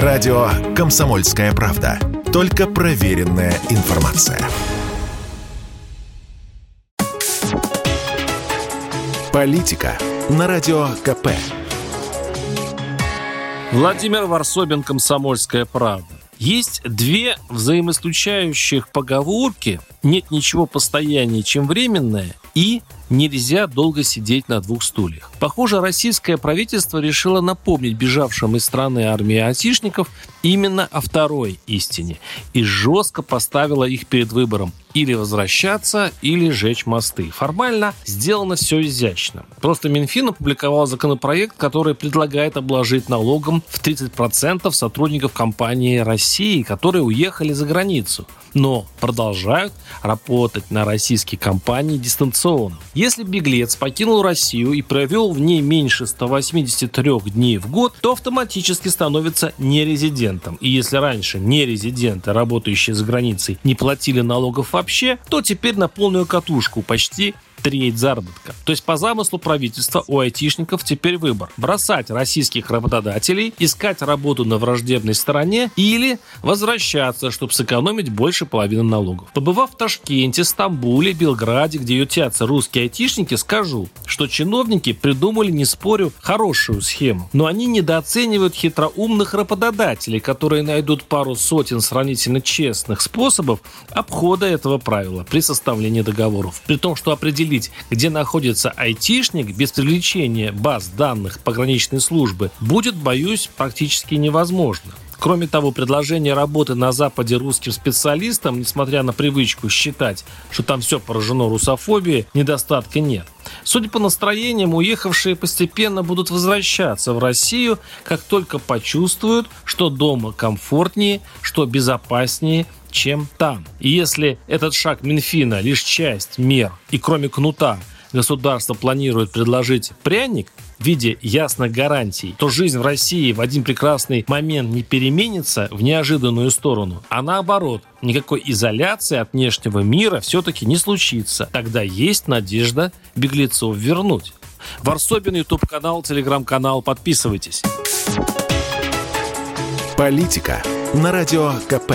Радио «Комсомольская правда». Только проверенная информация. Политика на Радио КП. Владимир Варсобин, «Комсомольская правда». Есть две взаимоисключающих поговорки «нет ничего постояннее, чем временное» и нельзя долго сидеть на двух стульях. Похоже, российское правительство решило напомнить бежавшим из страны армии айтишников именно о второй истине и жестко поставило их перед выбором или возвращаться, или жечь мосты. Формально сделано все изящно. Просто Минфин опубликовал законопроект, который предлагает обложить налогом в 30% сотрудников компании России, которые уехали за границу, но продолжают работать на российские компании дистанционно. Если беглец покинул Россию и провел в ней меньше 183 дней в год, то автоматически становится нерезидентом. И если раньше нерезиденты, работающие за границей, не платили налогов вообще, то теперь на полную катушку почти треть заработка. То есть по замыслу правительства у айтишников теперь выбор. Бросать российских работодателей, искать работу на враждебной стороне или возвращаться, чтобы сэкономить больше половины налогов. Побывав в Ташкенте, Стамбуле, Белграде, где ютятся русские айтишники, скажу, что чиновники придумали, не спорю, хорошую схему. Но они недооценивают хитроумных работодателей, которые найдут пару сотен сравнительно честных способов обхода этого правила при составлении договоров. При том, что определить где находится айтишник без привлечения баз данных пограничной службы, будет, боюсь, практически невозможно. Кроме того, предложение работы на Западе русским специалистам, несмотря на привычку считать, что там все поражено русофобией, недостатка нет. Судя по настроениям, уехавшие постепенно будут возвращаться в Россию, как только почувствуют, что дома комфортнее, что безопаснее, чем там. И если этот шаг Минфина лишь часть мер, и кроме кнута государство планирует предложить пряник в виде ясных гарантий, то жизнь в России в один прекрасный момент не переменится в неожиданную сторону, а наоборот, никакой изоляции от внешнего мира все-таки не случится. Тогда есть надежда беглецов вернуть. Варсобин, YouTube-канал, телеграм-канал. Подписывайтесь. Политика на Радио КП.